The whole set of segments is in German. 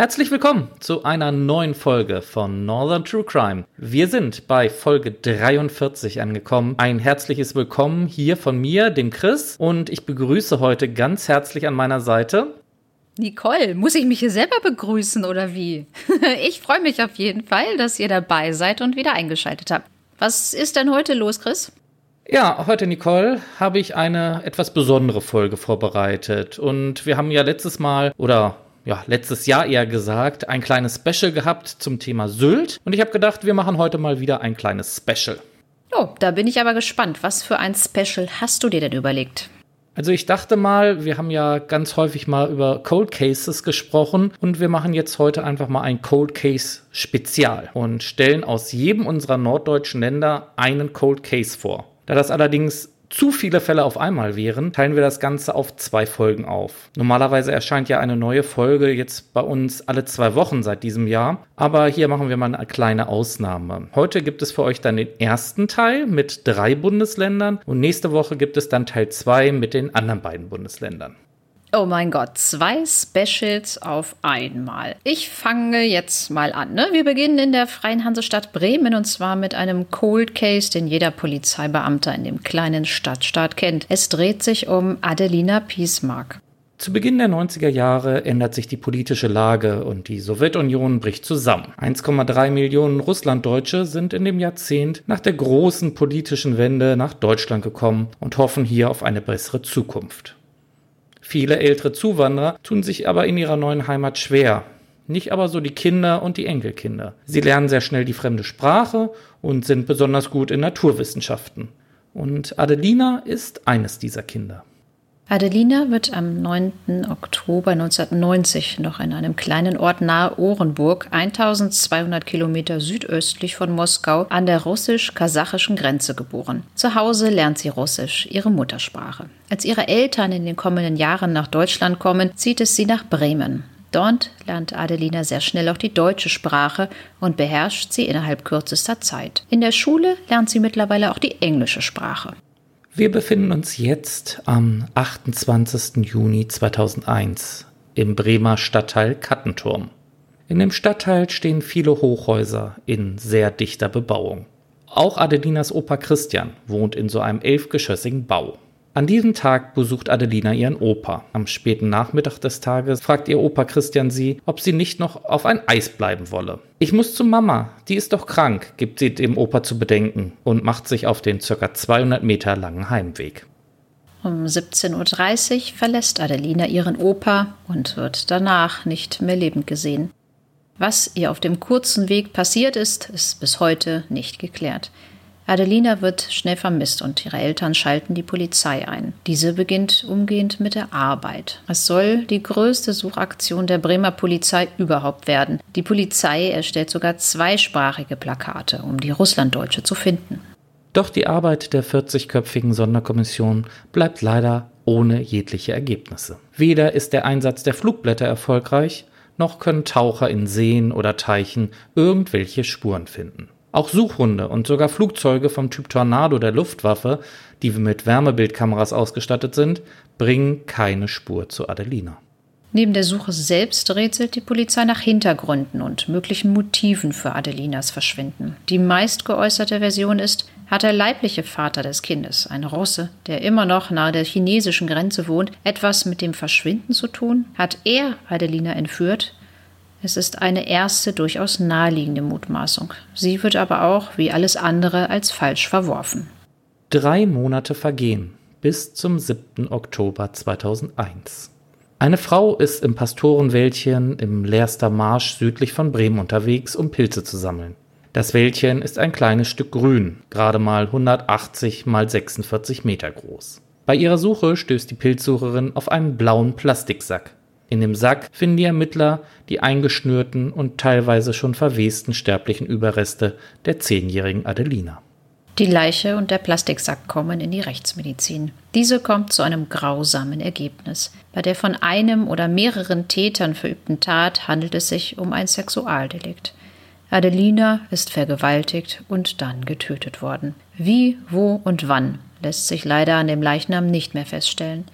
Herzlich willkommen zu einer neuen Folge von Northern True Crime. Wir sind bei Folge 43 angekommen. Ein herzliches Willkommen hier von mir, dem Chris, und ich begrüße heute ganz herzlich an meiner Seite Nicole, muss ich mich hier selber begrüßen oder wie? ich freue mich auf jeden Fall, dass ihr dabei seid und wieder eingeschaltet habt. Was ist denn heute los, Chris? Ja, heute, Nicole, habe ich eine etwas besondere Folge vorbereitet. Und wir haben ja letztes Mal oder ja, letztes Jahr eher gesagt, ein kleines Special gehabt zum Thema Sylt. Und ich habe gedacht, wir machen heute mal wieder ein kleines Special. Oh, da bin ich aber gespannt. Was für ein Special hast du dir denn überlegt? Also ich dachte mal, wir haben ja ganz häufig mal über Cold Cases gesprochen und wir machen jetzt heute einfach mal ein Cold Case Spezial und stellen aus jedem unserer norddeutschen Länder einen Cold Case vor. Da das allerdings zu viele Fälle auf einmal wären, teilen wir das Ganze auf zwei Folgen auf. Normalerweise erscheint ja eine neue Folge jetzt bei uns alle zwei Wochen seit diesem Jahr, aber hier machen wir mal eine kleine Ausnahme. Heute gibt es für euch dann den ersten Teil mit drei Bundesländern und nächste Woche gibt es dann Teil zwei mit den anderen beiden Bundesländern. Oh mein Gott, zwei Specials auf einmal. Ich fange jetzt mal an. Ne? Wir beginnen in der Freien Hansestadt Bremen und zwar mit einem Cold Case, den jeder Polizeibeamter in dem kleinen Stadtstaat kennt. Es dreht sich um Adelina Piesmark. Zu Beginn der 90er Jahre ändert sich die politische Lage und die Sowjetunion bricht zusammen. 1,3 Millionen Russlanddeutsche sind in dem Jahrzehnt nach der großen politischen Wende nach Deutschland gekommen und hoffen hier auf eine bessere Zukunft. Viele ältere Zuwanderer tun sich aber in ihrer neuen Heimat schwer. Nicht aber so die Kinder und die Enkelkinder. Sie lernen sehr schnell die fremde Sprache und sind besonders gut in Naturwissenschaften. Und Adelina ist eines dieser Kinder. Adelina wird am 9. Oktober 1990 noch in einem kleinen Ort nahe Orenburg, 1200 Kilometer südöstlich von Moskau, an der russisch-kasachischen Grenze geboren. Zu Hause lernt sie Russisch, ihre Muttersprache. Als ihre Eltern in den kommenden Jahren nach Deutschland kommen, zieht es sie nach Bremen. Dort lernt Adelina sehr schnell auch die deutsche Sprache und beherrscht sie innerhalb kürzester Zeit. In der Schule lernt sie mittlerweile auch die englische Sprache. Wir befinden uns jetzt am 28. Juni 2001 im Bremer Stadtteil Kattenturm. In dem Stadtteil stehen viele Hochhäuser in sehr dichter Bebauung. Auch Adelinas Opa Christian wohnt in so einem elfgeschossigen Bau. An diesem Tag besucht Adelina ihren Opa. Am späten Nachmittag des Tages fragt ihr Opa Christian sie, ob sie nicht noch auf ein Eis bleiben wolle. Ich muss zu Mama, die ist doch krank, gibt sie dem Opa zu bedenken und macht sich auf den ca. 200 Meter langen Heimweg. Um 17.30 Uhr verlässt Adelina ihren Opa und wird danach nicht mehr lebend gesehen. Was ihr auf dem kurzen Weg passiert ist, ist bis heute nicht geklärt. Adelina wird schnell vermisst und ihre Eltern schalten die Polizei ein. Diese beginnt umgehend mit der Arbeit. Es soll die größte Suchaktion der Bremer Polizei überhaupt werden. Die Polizei erstellt sogar zweisprachige Plakate, um die Russlanddeutsche zu finden. Doch die Arbeit der 40-köpfigen Sonderkommission bleibt leider ohne jegliche Ergebnisse. Weder ist der Einsatz der Flugblätter erfolgreich, noch können Taucher in Seen oder Teichen irgendwelche Spuren finden. Auch Suchhunde und sogar Flugzeuge vom Typ Tornado der Luftwaffe, die mit Wärmebildkameras ausgestattet sind, bringen keine Spur zu Adelina. Neben der Suche selbst rätselt die Polizei nach Hintergründen und möglichen Motiven für Adelinas Verschwinden. Die meist geäußerte Version ist, hat der leibliche Vater des Kindes, ein Russe, der immer noch nahe der chinesischen Grenze wohnt, etwas mit dem Verschwinden zu tun? Hat er Adelina entführt? Es ist eine erste durchaus naheliegende Mutmaßung. Sie wird aber auch, wie alles andere, als falsch verworfen. Drei Monate vergehen bis zum 7. Oktober 2001. Eine Frau ist im Pastorenwäldchen im Leerster Marsch südlich von Bremen unterwegs, um Pilze zu sammeln. Das Wäldchen ist ein kleines Stück Grün, gerade mal 180 mal 46 Meter groß. Bei ihrer Suche stößt die Pilzsucherin auf einen blauen Plastiksack. In dem Sack finden die Ermittler die eingeschnürten und teilweise schon verwesten sterblichen Überreste der zehnjährigen Adelina. Die Leiche und der Plastiksack kommen in die Rechtsmedizin. Diese kommt zu einem grausamen Ergebnis. Bei der von einem oder mehreren Tätern verübten Tat handelt es sich um ein Sexualdelikt. Adelina ist vergewaltigt und dann getötet worden. Wie, wo und wann lässt sich leider an dem Leichnam nicht mehr feststellen.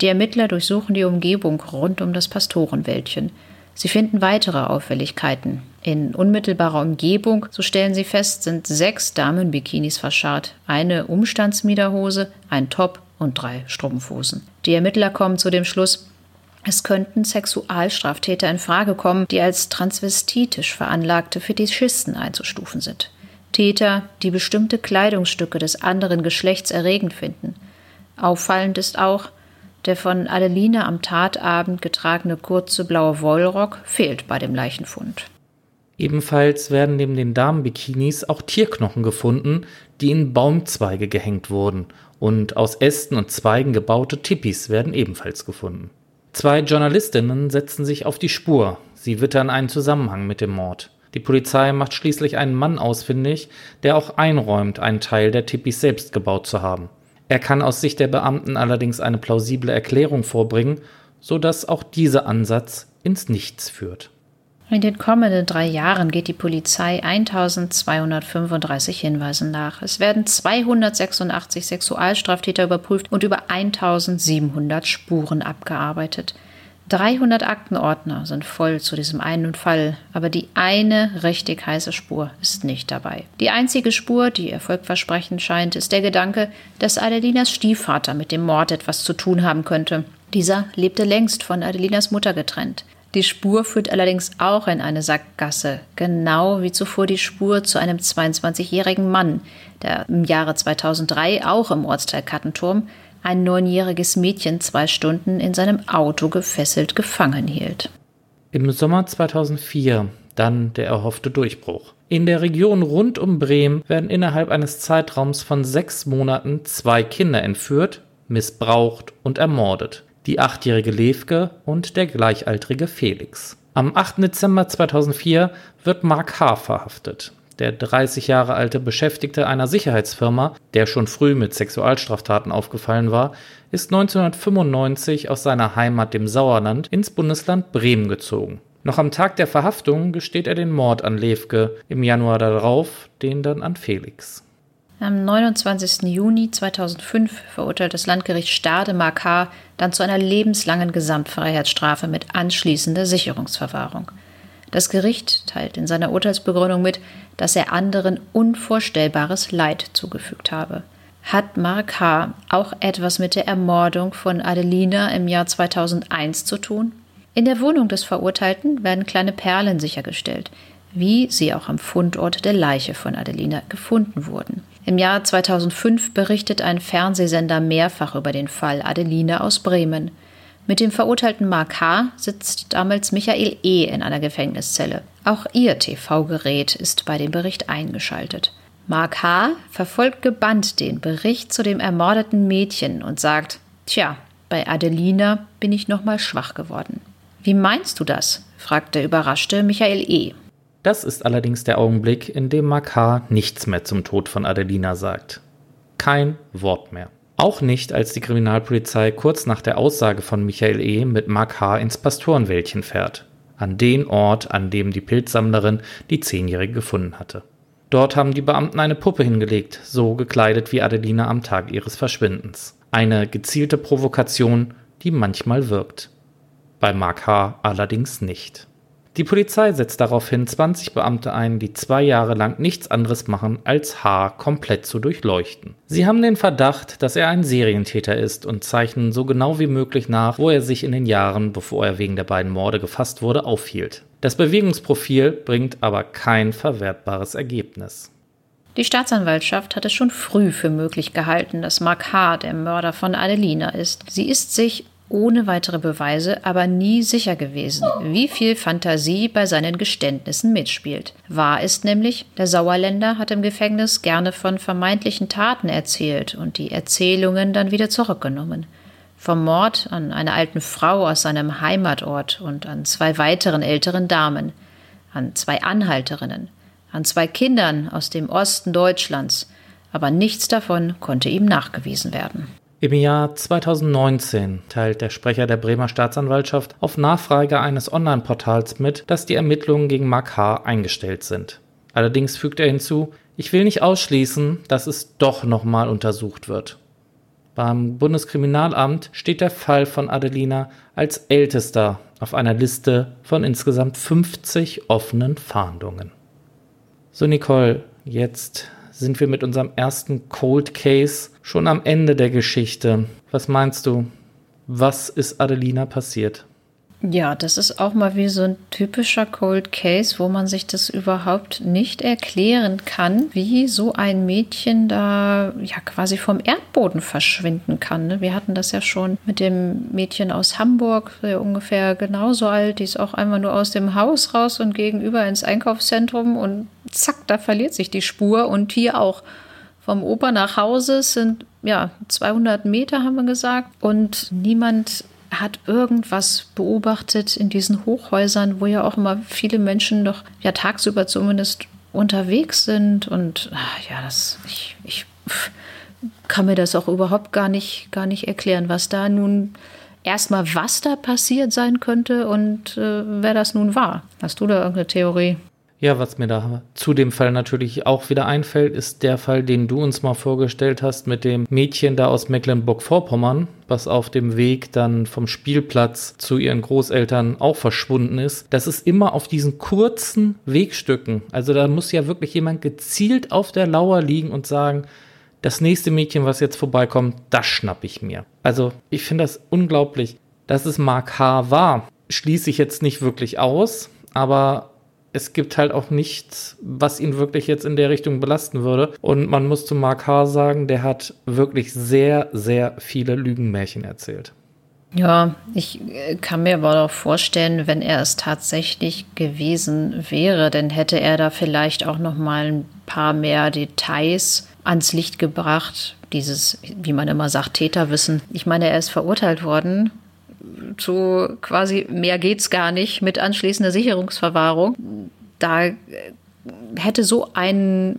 Die Ermittler durchsuchen die Umgebung rund um das Pastorenwäldchen. Sie finden weitere Auffälligkeiten. In unmittelbarer Umgebung, so stellen sie fest, sind sechs Damenbikinis verscharrt, eine Umstandsmiederhose, ein Top und drei Strumpfhosen. Die Ermittler kommen zu dem Schluss, es könnten Sexualstraftäter in Frage kommen, die als transvestitisch veranlagte Fetischisten einzustufen sind. Täter, die bestimmte Kleidungsstücke des anderen Geschlechts erregend finden. Auffallend ist auch, der von Adeline am Tatabend getragene kurze blaue Wollrock fehlt bei dem Leichenfund. Ebenfalls werden neben den Damenbikinis auch Tierknochen gefunden, die in Baumzweige gehängt wurden, und aus Ästen und Zweigen gebaute Tippis werden ebenfalls gefunden. Zwei Journalistinnen setzen sich auf die Spur. Sie wittern einen Zusammenhang mit dem Mord. Die Polizei macht schließlich einen Mann ausfindig, der auch einräumt, einen Teil der Tippis selbst gebaut zu haben. Er kann aus Sicht der Beamten allerdings eine plausible Erklärung vorbringen, so dass auch dieser Ansatz ins Nichts führt. In den kommenden drei Jahren geht die Polizei 1235 Hinweisen nach. Es werden 286 Sexualstraftäter überprüft und über 1700 Spuren abgearbeitet. 300 Aktenordner sind voll zu diesem einen Fall, aber die eine richtig heiße Spur ist nicht dabei. Die einzige Spur, die erfolgversprechend scheint, ist der Gedanke, dass Adelinas Stiefvater mit dem Mord etwas zu tun haben könnte. Dieser lebte längst von Adelinas Mutter getrennt. Die Spur führt allerdings auch in eine Sackgasse, genau wie zuvor die Spur zu einem 22-jährigen Mann, der im Jahre 2003 auch im Ortsteil Kattenturm ein neunjähriges Mädchen zwei Stunden in seinem Auto gefesselt gefangen hielt. Im Sommer 2004 dann der erhoffte Durchbruch. In der Region rund um Bremen werden innerhalb eines Zeitraums von sechs Monaten zwei Kinder entführt, missbraucht und ermordet die achtjährige Levke und der gleichaltrige Felix. Am 8. Dezember 2004 wird Mark H. verhaftet. Der 30 Jahre alte Beschäftigte einer Sicherheitsfirma, der schon früh mit Sexualstraftaten aufgefallen war, ist 1995 aus seiner Heimat dem Sauerland ins Bundesland Bremen gezogen. Noch am Tag der Verhaftung gesteht er den Mord an Levke, im Januar darauf den dann an Felix. Am 29. Juni 2005 verurteilt das Landgericht Stade Mark H. dann zu einer lebenslangen Gesamtfreiheitsstrafe mit anschließender Sicherungsverwahrung. Das Gericht teilt in seiner Urteilsbegründung mit, dass er anderen unvorstellbares Leid zugefügt habe. Hat Mark H. auch etwas mit der Ermordung von Adelina im Jahr 2001 zu tun? In der Wohnung des Verurteilten werden kleine Perlen sichergestellt, wie sie auch am Fundort der Leiche von Adelina gefunden wurden. Im Jahr 2005 berichtet ein Fernsehsender mehrfach über den Fall Adeline aus Bremen. Mit dem verurteilten Mark H. sitzt damals Michael E. in einer Gefängniszelle. Auch ihr TV-Gerät ist bei dem Bericht eingeschaltet. Mark H. verfolgt gebannt den Bericht zu dem ermordeten Mädchen und sagt: Tja, bei Adelina bin ich nochmal schwach geworden. Wie meinst du das? fragt der überraschte Michael E. Das ist allerdings der Augenblick, in dem Makar nichts mehr zum Tod von Adelina sagt. Kein Wort mehr. Auch nicht, als die Kriminalpolizei kurz nach der Aussage von Michael E. mit Mark H. ins Pastorenwäldchen fährt. An den Ort, an dem die Pilzsammlerin die Zehnjährige gefunden hatte. Dort haben die Beamten eine Puppe hingelegt, so gekleidet wie Adelina am Tag ihres Verschwindens. Eine gezielte Provokation, die manchmal wirkt. Bei Mark H. allerdings nicht. Die Polizei setzt daraufhin 20 Beamte ein, die zwei Jahre lang nichts anderes machen, als H. komplett zu durchleuchten. Sie haben den Verdacht, dass er ein Serientäter ist und zeichnen so genau wie möglich nach, wo er sich in den Jahren, bevor er wegen der beiden Morde gefasst wurde, aufhielt. Das Bewegungsprofil bringt aber kein verwertbares Ergebnis. Die Staatsanwaltschaft hat es schon früh für möglich gehalten, dass Mark H. der Mörder von Adelina ist. Sie ist sich ohne weitere Beweise aber nie sicher gewesen, wie viel Fantasie bei seinen Geständnissen mitspielt. Wahr ist nämlich, der Sauerländer hat im Gefängnis gerne von vermeintlichen Taten erzählt und die Erzählungen dann wieder zurückgenommen. Vom Mord an einer alten Frau aus seinem Heimatort und an zwei weiteren älteren Damen, an zwei Anhalterinnen, an zwei Kindern aus dem Osten Deutschlands, aber nichts davon konnte ihm nachgewiesen werden. Im Jahr 2019 teilt der Sprecher der Bremer Staatsanwaltschaft auf Nachfrage eines Online-Portals mit, dass die Ermittlungen gegen Mark H. eingestellt sind. Allerdings fügt er hinzu, ich will nicht ausschließen, dass es doch nochmal untersucht wird. Beim Bundeskriminalamt steht der Fall von Adelina als ältester auf einer Liste von insgesamt 50 offenen Fahndungen. So, Nicole, jetzt sind wir mit unserem ersten Cold Case schon am Ende der Geschichte. Was meinst du? Was ist Adelina passiert? Ja, das ist auch mal wie so ein typischer Cold Case, wo man sich das überhaupt nicht erklären kann, wie so ein Mädchen da ja quasi vom Erdboden verschwinden kann. Ne? Wir hatten das ja schon mit dem Mädchen aus Hamburg, der ungefähr genauso alt, die ist auch einmal nur aus dem Haus raus und gegenüber ins Einkaufszentrum und zack, da verliert sich die Spur und hier auch. Vom Oper nach Hause sind ja 200 Meter, haben wir gesagt, und niemand hat irgendwas beobachtet in diesen Hochhäusern, wo ja auch immer viele Menschen noch ja tagsüber zumindest unterwegs sind und ach, ja, das ich, ich kann mir das auch überhaupt gar nicht gar nicht erklären, was da nun erstmal was da passiert sein könnte und äh, wer das nun war. Hast du da irgendeine Theorie? Ja, was mir da zu dem Fall natürlich auch wieder einfällt, ist der Fall, den du uns mal vorgestellt hast mit dem Mädchen da aus Mecklenburg-Vorpommern, was auf dem Weg dann vom Spielplatz zu ihren Großeltern auch verschwunden ist. Das ist immer auf diesen kurzen Wegstücken. Also da muss ja wirklich jemand gezielt auf der Lauer liegen und sagen, das nächste Mädchen, was jetzt vorbeikommt, das schnapp ich mir. Also ich finde das unglaublich. Dass es Mark H. war, schließe ich jetzt nicht wirklich aus, aber es gibt halt auch nichts, was ihn wirklich jetzt in der Richtung belasten würde. Und man muss zu Mark H. sagen, der hat wirklich sehr, sehr viele Lügenmärchen erzählt. Ja, ich äh, kann mir aber auch vorstellen, wenn er es tatsächlich gewesen wäre, dann hätte er da vielleicht auch noch mal ein paar mehr Details ans Licht gebracht. Dieses, wie man immer sagt, Täterwissen. Ich meine, er ist verurteilt worden zu quasi mehr geht's gar nicht mit anschließender Sicherungsverwahrung. Da hätte so ein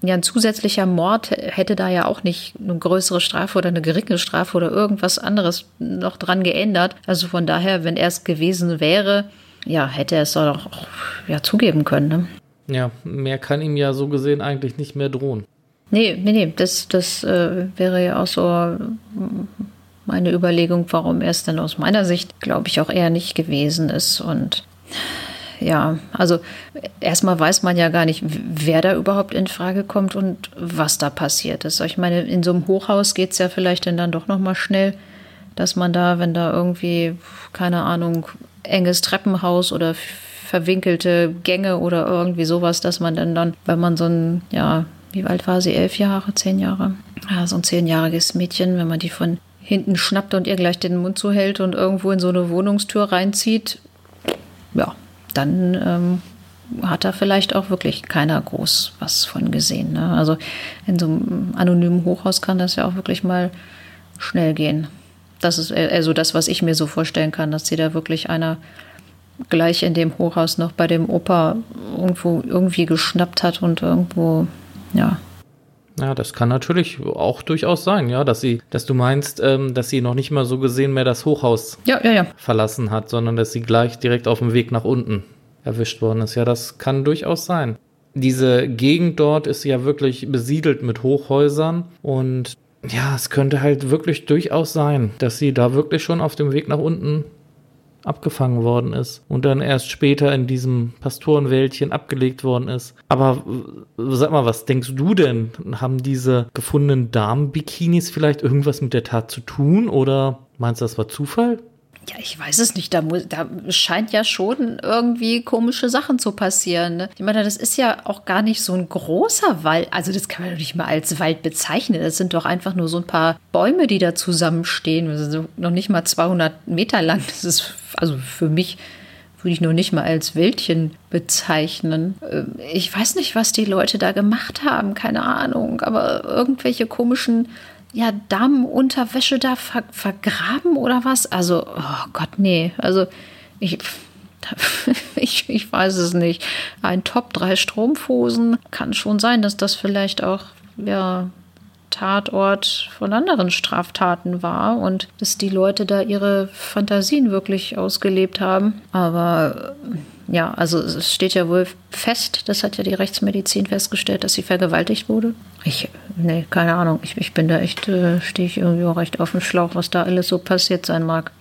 ja, ein zusätzlicher Mord hätte da ja auch nicht eine größere Strafe oder eine geringe Strafe oder irgendwas anderes noch dran geändert. Also von daher, wenn er es gewesen wäre, ja, hätte er es doch auch ja, zugeben können. Ne? Ja, mehr kann ihm ja so gesehen eigentlich nicht mehr drohen. Nee, nee, nee, das, das äh, wäre ja auch so meine Überlegung, warum er es denn aus meiner Sicht, glaube ich, auch eher nicht gewesen ist. Und ja, also erstmal weiß man ja gar nicht, wer da überhaupt in Frage kommt und was da passiert ist. Ich meine, in so einem Hochhaus geht es ja vielleicht dann doch nochmal schnell, dass man da, wenn da irgendwie, keine Ahnung, enges Treppenhaus oder verwinkelte Gänge oder irgendwie sowas, dass man dann dann, wenn man so ein, ja, wie alt war sie? Elf Jahre, zehn Jahre? Ja, so ein zehnjähriges Mädchen, wenn man die von hinten schnappt und ihr gleich den Mund zuhält und irgendwo in so eine Wohnungstür reinzieht, ja, dann ähm, hat da vielleicht auch wirklich keiner groß was von gesehen. Ne? Also in so einem anonymen Hochhaus kann das ja auch wirklich mal schnell gehen. Das ist also das, was ich mir so vorstellen kann, dass sie da wirklich einer gleich in dem Hochhaus noch bei dem Opa irgendwo irgendwie geschnappt hat und irgendwo, ja, ja, das kann natürlich auch durchaus sein, ja, dass sie, dass du meinst, ähm, dass sie noch nicht mal so gesehen mehr das Hochhaus ja, ja, ja. verlassen hat, sondern dass sie gleich direkt auf dem Weg nach unten erwischt worden ist. Ja, das kann durchaus sein. Diese Gegend dort ist ja wirklich besiedelt mit Hochhäusern und ja, es könnte halt wirklich durchaus sein, dass sie da wirklich schon auf dem Weg nach unten abgefangen worden ist und dann erst später in diesem Pastorenwäldchen abgelegt worden ist. Aber sag mal, was denkst du denn? Haben diese gefundenen Damen-Bikinis vielleicht irgendwas mit der Tat zu tun oder meinst du, das war Zufall? Ja, ich weiß es nicht. Da, muss, da scheint ja schon irgendwie komische Sachen zu passieren. Ne? Ich meine, das ist ja auch gar nicht so ein großer Wald. Also, das kann man doch nicht mal als Wald bezeichnen. Das sind doch einfach nur so ein paar Bäume, die da zusammenstehen. Also noch nicht mal 200 Meter lang. Das ist, also für mich würde ich noch nicht mal als Wäldchen bezeichnen. Ähm, ich weiß nicht, was die Leute da gemacht haben. Keine Ahnung. Aber irgendwelche komischen ja, Damenunterwäsche da ver vergraben oder was? Also, oh Gott, nee. Also, ich, ich, ich weiß es nicht. Ein Top 3 Strumpfhosen kann schon sein, dass das vielleicht auch, ja, Tatort von anderen Straftaten war und dass die Leute da ihre Fantasien wirklich ausgelebt haben. Aber ja, also es steht ja wohl fest, das hat ja die Rechtsmedizin festgestellt, dass sie vergewaltigt wurde. Ich, nee, keine Ahnung. Ich, ich bin da echt, äh, stehe ich irgendwie auch recht auf dem Schlauch, was da alles so passiert sein mag.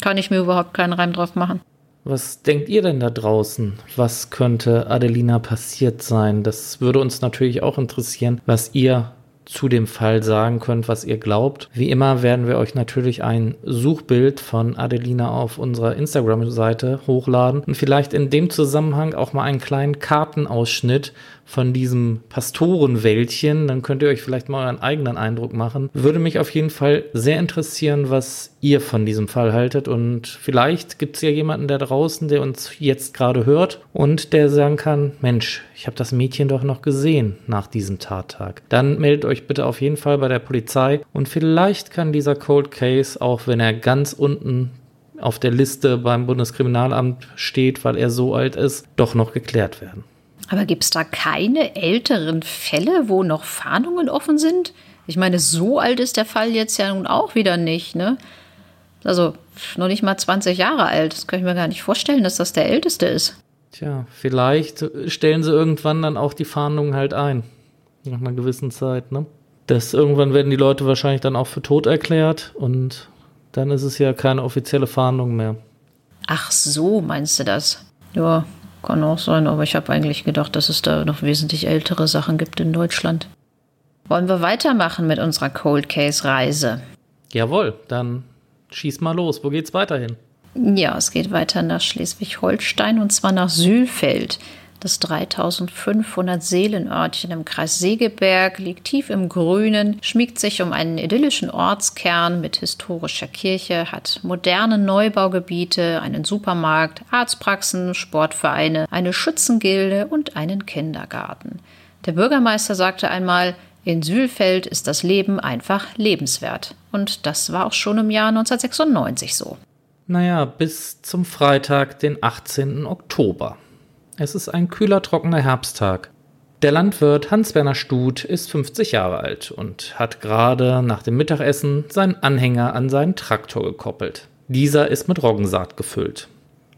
Kann ich mir überhaupt keinen Reim drauf machen. Was denkt ihr denn da draußen? Was könnte Adelina passiert sein? Das würde uns natürlich auch interessieren, was ihr zu dem Fall sagen könnt, was ihr glaubt. Wie immer werden wir euch natürlich ein Suchbild von Adelina auf unserer Instagram-Seite hochladen und vielleicht in dem Zusammenhang auch mal einen kleinen Kartenausschnitt von diesem Pastorenwäldchen. Dann könnt ihr euch vielleicht mal euren eigenen Eindruck machen. Würde mich auf jeden Fall sehr interessieren, was ihr von diesem Fall haltet. Und vielleicht gibt es ja jemanden da draußen, der uns jetzt gerade hört und der sagen kann, Mensch, ich habe das Mädchen doch noch gesehen nach diesem Tattag. Dann meldet euch bitte auf jeden Fall bei der Polizei und vielleicht kann dieser Cold Case, auch wenn er ganz unten auf der Liste beim Bundeskriminalamt steht, weil er so alt ist, doch noch geklärt werden. Aber gibt es da keine älteren Fälle, wo noch Fahndungen offen sind? Ich meine, so alt ist der Fall jetzt ja nun auch wieder nicht, ne? Also noch nicht mal 20 Jahre alt. Das kann ich mir gar nicht vorstellen, dass das der älteste ist. Tja, vielleicht stellen sie irgendwann dann auch die Fahndungen halt ein. Nach einer gewissen Zeit, ne? Das irgendwann werden die Leute wahrscheinlich dann auch für tot erklärt und dann ist es ja keine offizielle Fahndung mehr. Ach so, meinst du das? Ja, kann auch sein, aber ich habe eigentlich gedacht, dass es da noch wesentlich ältere Sachen gibt in Deutschland. Wollen wir weitermachen mit unserer Cold Case Reise? Jawohl, dann schieß mal los. Wo geht's weiterhin? Ja, es geht weiter nach Schleswig-Holstein und zwar nach Sülfeld. Das 3500 Seelenörtchen im Kreis Segeberg liegt tief im Grünen, schmiegt sich um einen idyllischen Ortskern mit historischer Kirche, hat moderne Neubaugebiete, einen Supermarkt, Arztpraxen, Sportvereine, eine Schützengilde und einen Kindergarten. Der Bürgermeister sagte einmal, in Sülfeld ist das Leben einfach lebenswert. Und das war auch schon im Jahr 1996 so. Naja, bis zum Freitag, den 18. Oktober. Es ist ein kühler, trockener Herbsttag. Der Landwirt Hans-Werner Stut ist 50 Jahre alt und hat gerade nach dem Mittagessen seinen Anhänger an seinen Traktor gekoppelt. Dieser ist mit Roggensaat gefüllt.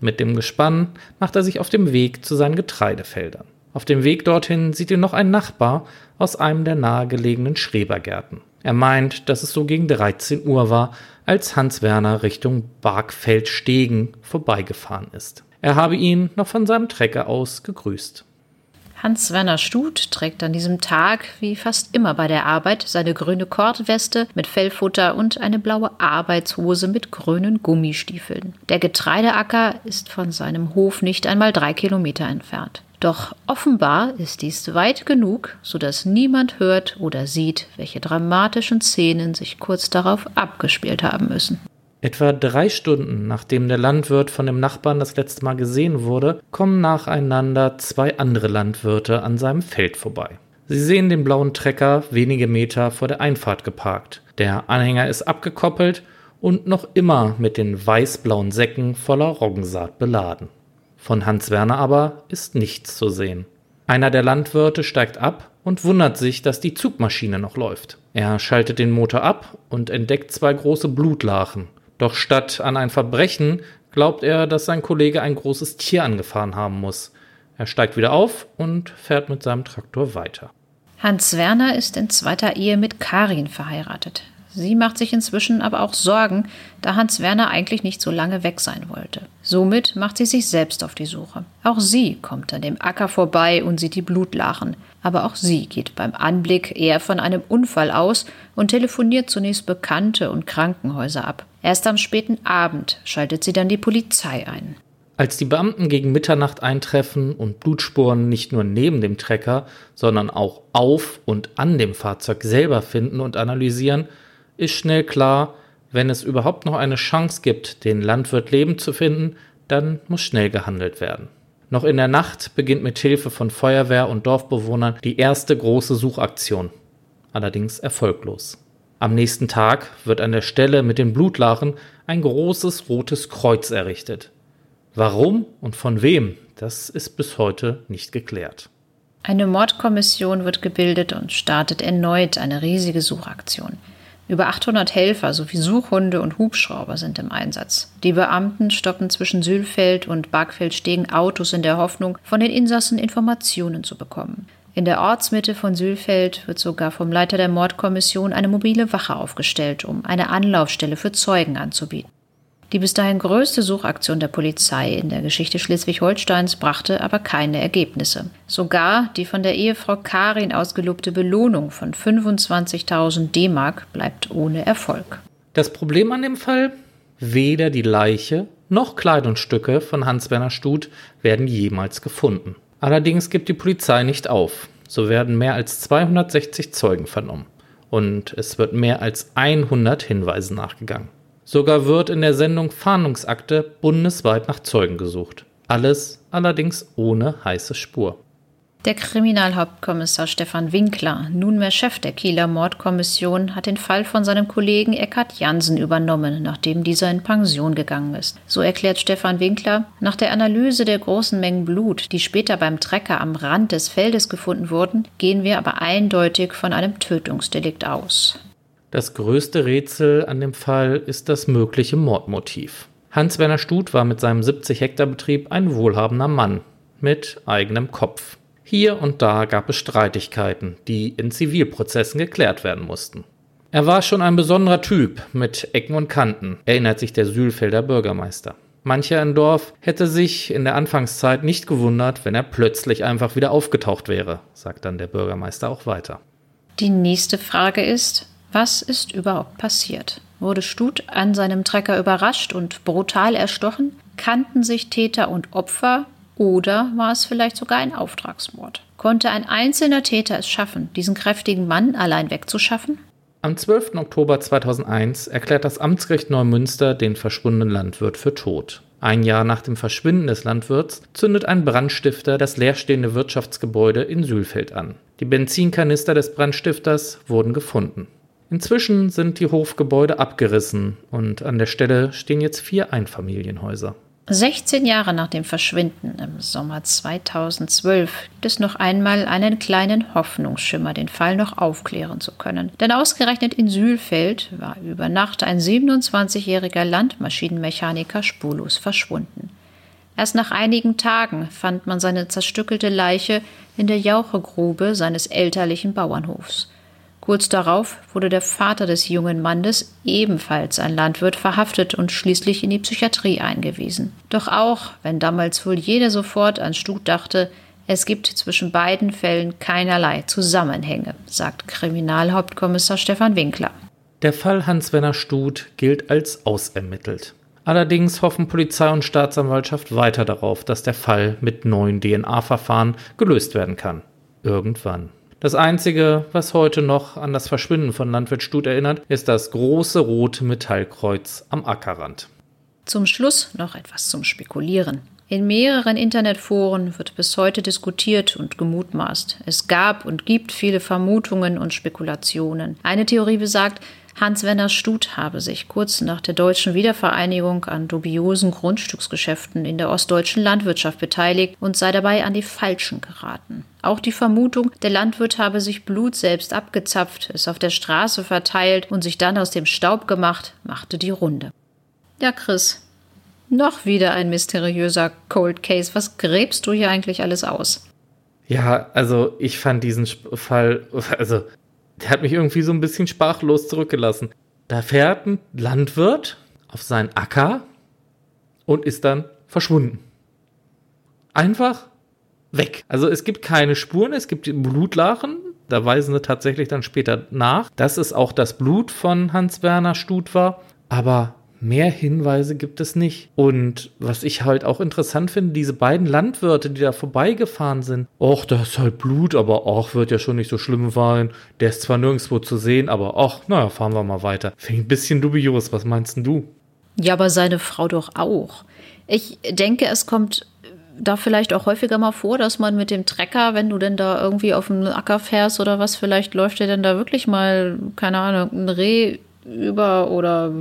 Mit dem Gespann macht er sich auf dem Weg zu seinen Getreidefeldern. Auf dem Weg dorthin sieht ihn noch ein Nachbar aus einem der nahegelegenen Schrebergärten. Er meint, dass es so gegen 13 Uhr war, als Hans Werner Richtung Bargfeld-Stegen vorbeigefahren ist. Er habe ihn noch von seinem Trecker aus gegrüßt. Hans-Werner Stut trägt an diesem Tag, wie fast immer bei der Arbeit, seine grüne Kordweste mit Fellfutter und eine blaue Arbeitshose mit grünen Gummistiefeln. Der Getreideacker ist von seinem Hof nicht einmal drei Kilometer entfernt. Doch offenbar ist dies weit genug, sodass niemand hört oder sieht, welche dramatischen Szenen sich kurz darauf abgespielt haben müssen. Etwa drei Stunden nachdem der Landwirt von dem Nachbarn das letzte Mal gesehen wurde, kommen nacheinander zwei andere Landwirte an seinem Feld vorbei. Sie sehen den blauen Trecker wenige Meter vor der Einfahrt geparkt. Der Anhänger ist abgekoppelt und noch immer mit den weiß-blauen Säcken voller Roggensaat beladen. Von Hans Werner aber ist nichts zu sehen. Einer der Landwirte steigt ab und wundert sich, dass die Zugmaschine noch läuft. Er schaltet den Motor ab und entdeckt zwei große Blutlachen. Doch statt an ein Verbrechen glaubt er, dass sein Kollege ein großes Tier angefahren haben muss. Er steigt wieder auf und fährt mit seinem Traktor weiter. Hans Werner ist in zweiter Ehe mit Karin verheiratet. Sie macht sich inzwischen aber auch Sorgen, da Hans Werner eigentlich nicht so lange weg sein wollte. Somit macht sie sich selbst auf die Suche. Auch sie kommt an dem Acker vorbei und sieht die Blutlachen. Aber auch sie geht beim Anblick eher von einem Unfall aus und telefoniert zunächst Bekannte und Krankenhäuser ab. Erst am späten Abend schaltet sie dann die Polizei ein. Als die Beamten gegen Mitternacht eintreffen und Blutspuren nicht nur neben dem Trecker, sondern auch auf und an dem Fahrzeug selber finden und analysieren, ist schnell klar, wenn es überhaupt noch eine Chance gibt, den Landwirt lebend zu finden, dann muss schnell gehandelt werden. Noch in der Nacht beginnt mit Hilfe von Feuerwehr und Dorfbewohnern die erste große Suchaktion. Allerdings erfolglos. Am nächsten Tag wird an der Stelle mit den Blutlachen ein großes rotes Kreuz errichtet. Warum und von wem, das ist bis heute nicht geklärt. Eine Mordkommission wird gebildet und startet erneut eine riesige Suchaktion. Über 800 Helfer sowie Suchhunde und Hubschrauber sind im Einsatz. Die Beamten stoppen zwischen Sülfeld und Bargfeldstegen Autos in der Hoffnung, von den Insassen Informationen zu bekommen. In der Ortsmitte von Sülfeld wird sogar vom Leiter der Mordkommission eine mobile Wache aufgestellt, um eine Anlaufstelle für Zeugen anzubieten. Die bis dahin größte Suchaktion der Polizei in der Geschichte Schleswig-Holsteins brachte aber keine Ergebnisse. Sogar die von der Ehefrau Karin ausgelobte Belohnung von 25.000 D-Mark bleibt ohne Erfolg. Das Problem an dem Fall? Weder die Leiche noch Kleidungsstücke von Hans-Werner Stut werden jemals gefunden. Allerdings gibt die Polizei nicht auf. So werden mehr als 260 Zeugen vernommen. Und es wird mehr als 100 Hinweisen nachgegangen. Sogar wird in der Sendung Fahndungsakte bundesweit nach Zeugen gesucht. Alles allerdings ohne heiße Spur. Der Kriminalhauptkommissar Stefan Winkler, nunmehr Chef der Kieler Mordkommission, hat den Fall von seinem Kollegen Eckhard Jansen übernommen, nachdem dieser in Pension gegangen ist. So erklärt Stefan Winkler, nach der Analyse der großen Mengen Blut, die später beim Trecker am Rand des Feldes gefunden wurden, gehen wir aber eindeutig von einem Tötungsdelikt aus. Das größte Rätsel an dem Fall ist das mögliche Mordmotiv. Hans-Werner Stut war mit seinem 70-Hektar-Betrieb ein wohlhabender Mann mit eigenem Kopf. Hier und da gab es Streitigkeiten, die in Zivilprozessen geklärt werden mussten. Er war schon ein besonderer Typ mit Ecken und Kanten, erinnert sich der Sülfelder Bürgermeister. Mancher im Dorf hätte sich in der Anfangszeit nicht gewundert, wenn er plötzlich einfach wieder aufgetaucht wäre, sagt dann der Bürgermeister auch weiter. Die nächste Frage ist, was ist überhaupt passiert? Wurde Stut an seinem Trecker überrascht und brutal erstochen? Kannten sich Täter und Opfer? Oder war es vielleicht sogar ein Auftragsmord? Konnte ein einzelner Täter es schaffen, diesen kräftigen Mann allein wegzuschaffen? Am 12. Oktober 2001 erklärt das Amtsgericht Neumünster den verschwundenen Landwirt für tot. Ein Jahr nach dem Verschwinden des Landwirts zündet ein Brandstifter das leerstehende Wirtschaftsgebäude in Sülfeld an. Die Benzinkanister des Brandstifters wurden gefunden. Inzwischen sind die Hofgebäude abgerissen und an der Stelle stehen jetzt vier Einfamilienhäuser. 16 Jahre nach dem Verschwinden im Sommer 2012 gibt es noch einmal einen kleinen Hoffnungsschimmer, den Fall noch aufklären zu können. Denn ausgerechnet in Sülfeld war über Nacht ein 27-jähriger Landmaschinenmechaniker spurlos verschwunden. Erst nach einigen Tagen fand man seine zerstückelte Leiche in der Jauchegrube seines elterlichen Bauernhofs. Kurz darauf wurde der Vater des jungen Mannes, ebenfalls ein Landwirt, verhaftet und schließlich in die Psychiatrie eingewiesen. Doch auch, wenn damals wohl jeder sofort an Stut dachte, es gibt zwischen beiden Fällen keinerlei Zusammenhänge, sagt Kriminalhauptkommissar Stefan Winkler. Der Fall Hans-Werner Stut gilt als ausermittelt. Allerdings hoffen Polizei und Staatsanwaltschaft weiter darauf, dass der Fall mit neuen DNA-Verfahren gelöst werden kann. Irgendwann. Das Einzige, was heute noch an das Verschwinden von Landwirt Stut erinnert, ist das große rote Metallkreuz am Ackerrand. Zum Schluss noch etwas zum Spekulieren. In mehreren Internetforen wird bis heute diskutiert und gemutmaßt. Es gab und gibt viele Vermutungen und Spekulationen. Eine Theorie besagt, Hans-Werner Stut habe sich kurz nach der deutschen Wiedervereinigung an dubiosen Grundstücksgeschäften in der ostdeutschen Landwirtschaft beteiligt und sei dabei an die Falschen geraten. Auch die Vermutung, der Landwirt habe sich Blut selbst abgezapft, es auf der Straße verteilt und sich dann aus dem Staub gemacht, machte die Runde. Ja, Chris, noch wieder ein mysteriöser Cold Case. Was gräbst du hier eigentlich alles aus? Ja, also ich fand diesen Fall, also der hat mich irgendwie so ein bisschen sprachlos zurückgelassen. Da fährt ein Landwirt auf seinen Acker und ist dann verschwunden. Einfach weg. Also es gibt keine Spuren, es gibt Blutlachen. Da weisen sie tatsächlich dann später nach, dass es auch das Blut von Hans-Werner Stut war. Aber Mehr Hinweise gibt es nicht. Und was ich halt auch interessant finde, diese beiden Landwirte, die da vorbeigefahren sind. Och, da ist halt Blut, aber och, wird ja schon nicht so schlimm sein. Der ist zwar nirgendwo zu sehen, aber och, naja, fahren wir mal weiter. Finde ich ein bisschen dubios. Was meinst denn du? Ja, aber seine Frau doch auch. Ich denke, es kommt da vielleicht auch häufiger mal vor, dass man mit dem Trecker, wenn du denn da irgendwie auf dem Acker fährst oder was, vielleicht läuft dir denn da wirklich mal, keine Ahnung, ein Reh über oder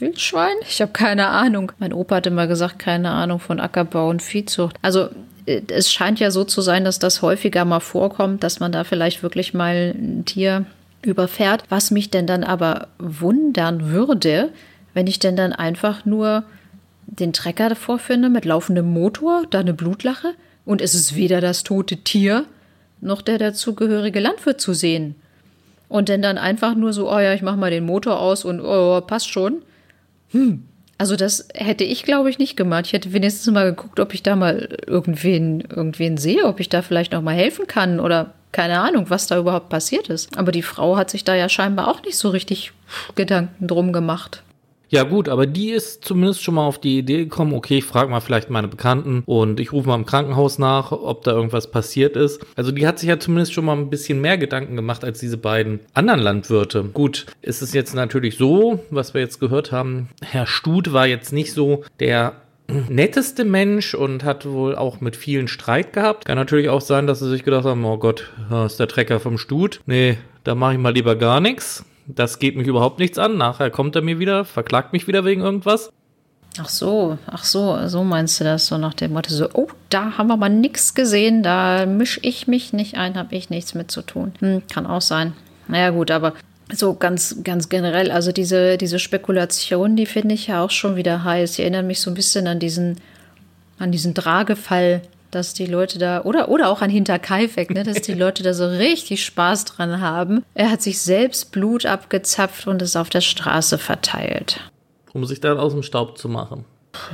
Wildschwein? Ich habe keine Ahnung. Mein Opa hat immer gesagt, keine Ahnung von Ackerbau und Viehzucht. Also äh, es scheint ja so zu sein, dass das häufiger mal vorkommt, dass man da vielleicht wirklich mal ein Tier überfährt. Was mich denn dann aber wundern würde, wenn ich denn dann einfach nur den Trecker davor finde mit laufendem Motor, da eine Blutlache und es ist weder das tote Tier noch der dazugehörige Landwirt zu sehen. Und denn dann einfach nur so, oh ja, ich mach mal den Motor aus und oh, passt schon. Hm. Also das hätte ich, glaube ich, nicht gemacht. Ich hätte wenigstens mal geguckt, ob ich da mal irgendwen, irgendwen sehe, ob ich da vielleicht noch mal helfen kann oder keine Ahnung, was da überhaupt passiert ist. Aber die Frau hat sich da ja scheinbar auch nicht so richtig Gedanken drum gemacht. Ja gut, aber die ist zumindest schon mal auf die Idee gekommen, okay, ich frage mal vielleicht meine Bekannten und ich rufe mal im Krankenhaus nach, ob da irgendwas passiert ist. Also die hat sich ja zumindest schon mal ein bisschen mehr Gedanken gemacht als diese beiden anderen Landwirte. Gut, ist es jetzt natürlich so, was wir jetzt gehört haben, Herr Stut war jetzt nicht so der netteste Mensch und hat wohl auch mit vielen Streit gehabt. Kann natürlich auch sein, dass sie sich gedacht haben, oh Gott, ist der Trecker vom Stut. Nee, da mache ich mal lieber gar nichts. Das geht mich überhaupt nichts an. Nachher kommt er mir wieder, verklagt mich wieder wegen irgendwas. Ach so, ach so, so meinst du das so nach dem Motto so, oh, da haben wir mal nichts gesehen, da mische ich mich nicht ein, habe ich nichts mit zu tun. Hm, kann auch sein. Naja gut, aber so ganz, ganz generell, also diese, diese Spekulation, die finde ich ja auch schon wieder heiß. Die erinnern mich so ein bisschen an diesen, an diesen Dragefall dass die Leute da, oder, oder auch an Hinterkaifeck, ne, dass die Leute da so richtig Spaß dran haben. Er hat sich selbst Blut abgezapft und es auf der Straße verteilt. Um sich dann aus dem Staub zu machen.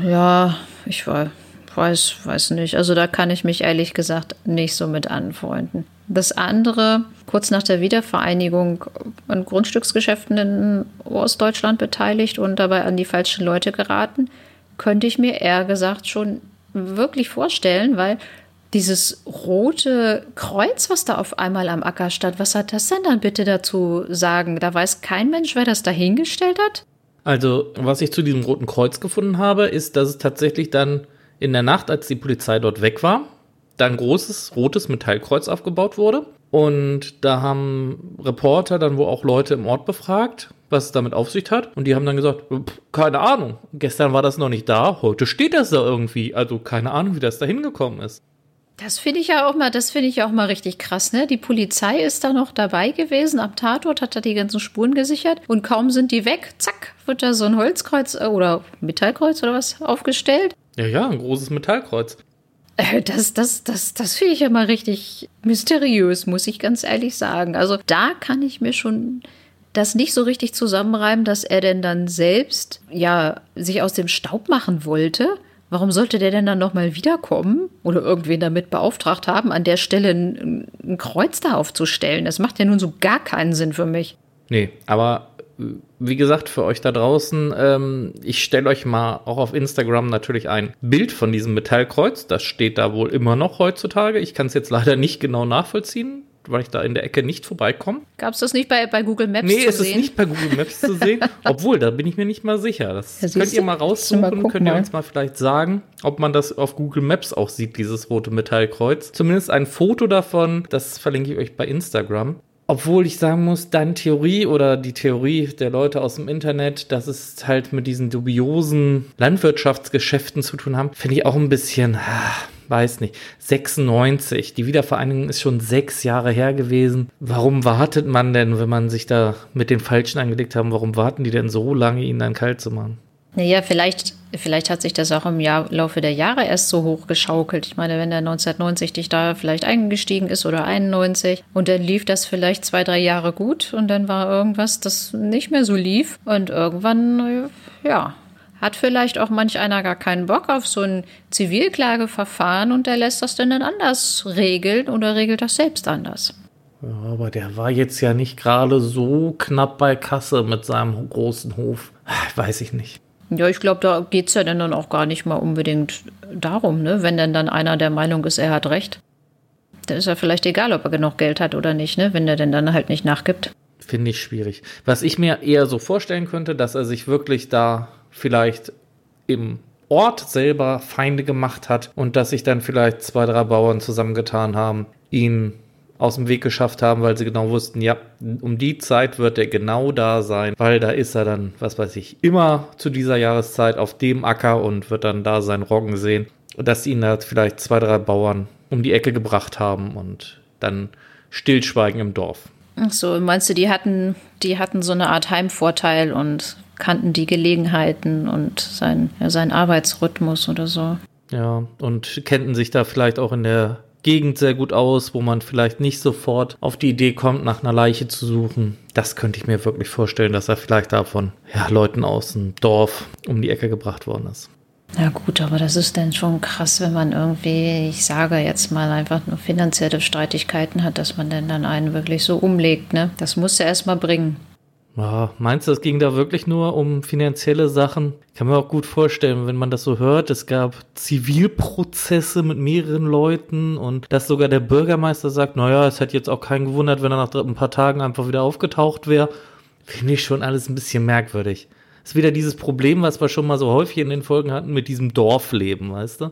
Ja, ich weiß, weiß, weiß nicht. Also da kann ich mich ehrlich gesagt nicht so mit anfreunden. Das andere, kurz nach der Wiedervereinigung an Grundstücksgeschäften in Ostdeutschland beteiligt und dabei an die falschen Leute geraten, könnte ich mir eher gesagt schon wirklich vorstellen, weil dieses rote Kreuz, was da auf einmal am Acker stand, was hat das denn dann bitte dazu sagen? Da weiß kein Mensch, wer das dahingestellt hat? Also, was ich zu diesem roten Kreuz gefunden habe, ist, dass es tatsächlich dann in der Nacht, als die Polizei dort weg war, da ein großes rotes Metallkreuz aufgebaut wurde. Und da haben Reporter dann wohl auch Leute im Ort befragt, was es damit auf sich hat. Und die haben dann gesagt, keine Ahnung, gestern war das noch nicht da, heute steht das da irgendwie. Also keine Ahnung, wie das da hingekommen ist. Das finde ich ja auch mal, das finde ich auch mal richtig krass, ne? Die Polizei ist da noch dabei gewesen, am Tatort hat er die ganzen Spuren gesichert und kaum sind die weg, zack, wird da so ein Holzkreuz äh, oder Metallkreuz oder was aufgestellt. Ja, ja, ein großes Metallkreuz. Äh, das, das, das, das finde ich ja mal richtig mysteriös, muss ich ganz ehrlich sagen. Also da kann ich mir schon das nicht so richtig zusammenreimen, dass er denn dann selbst ja sich aus dem Staub machen wollte. Warum sollte der denn dann nochmal wiederkommen oder irgendwen damit beauftragt haben, an der Stelle ein, ein Kreuz da aufzustellen? Das macht ja nun so gar keinen Sinn für mich. Nee, aber wie gesagt, für euch da draußen, ähm, ich stelle euch mal auch auf Instagram natürlich ein Bild von diesem Metallkreuz. Das steht da wohl immer noch heutzutage. Ich kann es jetzt leider nicht genau nachvollziehen weil ich da in der Ecke nicht vorbeikomme. Gab es das nicht bei, bei Google Maps nee, zu sehen? Nee, es ist nicht bei Google Maps zu sehen. Obwohl, da bin ich mir nicht mal sicher. Das ja, könnt ihr mal raussuchen, mal könnt ihr uns mal vielleicht sagen, ob man das auf Google Maps auch sieht, dieses rote Metallkreuz. Zumindest ein Foto davon, das verlinke ich euch bei Instagram. Obwohl ich sagen muss, deine Theorie oder die Theorie der Leute aus dem Internet, dass es halt mit diesen dubiosen Landwirtschaftsgeschäften zu tun haben, finde ich auch ein bisschen, ah, weiß nicht. 96, die Wiedervereinigung ist schon sechs Jahre her gewesen. Warum wartet man denn, wenn man sich da mit den Falschen angelegt haben, warum warten die denn so lange, ihn dann kalt zu machen? Naja, vielleicht, vielleicht hat sich das auch im Jahr, Laufe der Jahre erst so hoch geschaukelt. Ich meine, wenn der 1990 dich da vielleicht eingestiegen ist oder 91 und dann lief das vielleicht zwei, drei Jahre gut und dann war irgendwas, das nicht mehr so lief und irgendwann, ja, hat vielleicht auch manch einer gar keinen Bock auf so ein Zivilklageverfahren und der lässt das dann, dann anders regeln oder regelt das selbst anders. Ja, aber der war jetzt ja nicht gerade so knapp bei Kasse mit seinem großen Hof. Weiß ich nicht. Ja, ich glaube, da geht es ja dann auch gar nicht mal unbedingt darum, ne? wenn denn dann einer der Meinung ist, er hat recht. Dann ist ja vielleicht egal, ob er genug Geld hat oder nicht, ne? wenn er denn dann halt nicht nachgibt. Finde ich schwierig. Was ich mir eher so vorstellen könnte, dass er sich wirklich da vielleicht im Ort selber Feinde gemacht hat und dass sich dann vielleicht zwei, drei Bauern zusammengetan haben, ihn aus dem Weg geschafft haben, weil sie genau wussten, ja, um die Zeit wird er genau da sein, weil da ist er dann, was weiß ich, immer zu dieser Jahreszeit auf dem Acker und wird dann da sein Roggen sehen. dass ihn da vielleicht zwei, drei Bauern um die Ecke gebracht haben und dann Stillschweigen im Dorf. Ach so, meinst du, die hatten, die hatten so eine Art Heimvorteil und kannten die Gelegenheiten und sein, ja, seinen Arbeitsrhythmus oder so. Ja, und kennten sich da vielleicht auch in der Gegend sehr gut aus, wo man vielleicht nicht sofort auf die Idee kommt, nach einer Leiche zu suchen. Das könnte ich mir wirklich vorstellen, dass er vielleicht davon ja, Leuten aus dem Dorf um die Ecke gebracht worden ist. Ja gut, aber das ist dann schon krass, wenn man irgendwie, ich sage jetzt mal einfach nur finanzielle Streitigkeiten hat, dass man denn dann einen wirklich so umlegt, ne? Das muss er erst mal bringen. Ja, meinst du, es ging da wirklich nur um finanzielle Sachen? Kann mir auch gut vorstellen, wenn man das so hört, es gab Zivilprozesse mit mehreren Leuten und dass sogar der Bürgermeister sagt, naja, es hätte jetzt auch keinen gewundert, wenn er nach ein paar Tagen einfach wieder aufgetaucht wäre. Finde ich schon alles ein bisschen merkwürdig. Ist wieder dieses Problem, was wir schon mal so häufig in den Folgen hatten mit diesem Dorfleben, weißt du?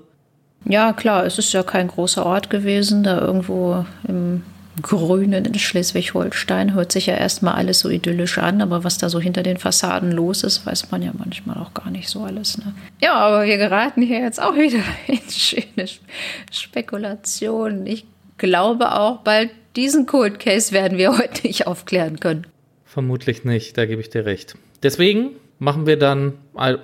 Ja, klar, es ist ja kein großer Ort gewesen, da irgendwo im Grünen in Schleswig-Holstein. Hört sich ja erstmal alles so idyllisch an, aber was da so hinter den Fassaden los ist, weiß man ja manchmal auch gar nicht so alles. Ne? Ja, aber wir geraten hier jetzt auch wieder in schöne Spekulationen. Ich glaube auch, bald diesen Cold Case werden wir heute nicht aufklären können. Vermutlich nicht, da gebe ich dir recht. Deswegen machen wir dann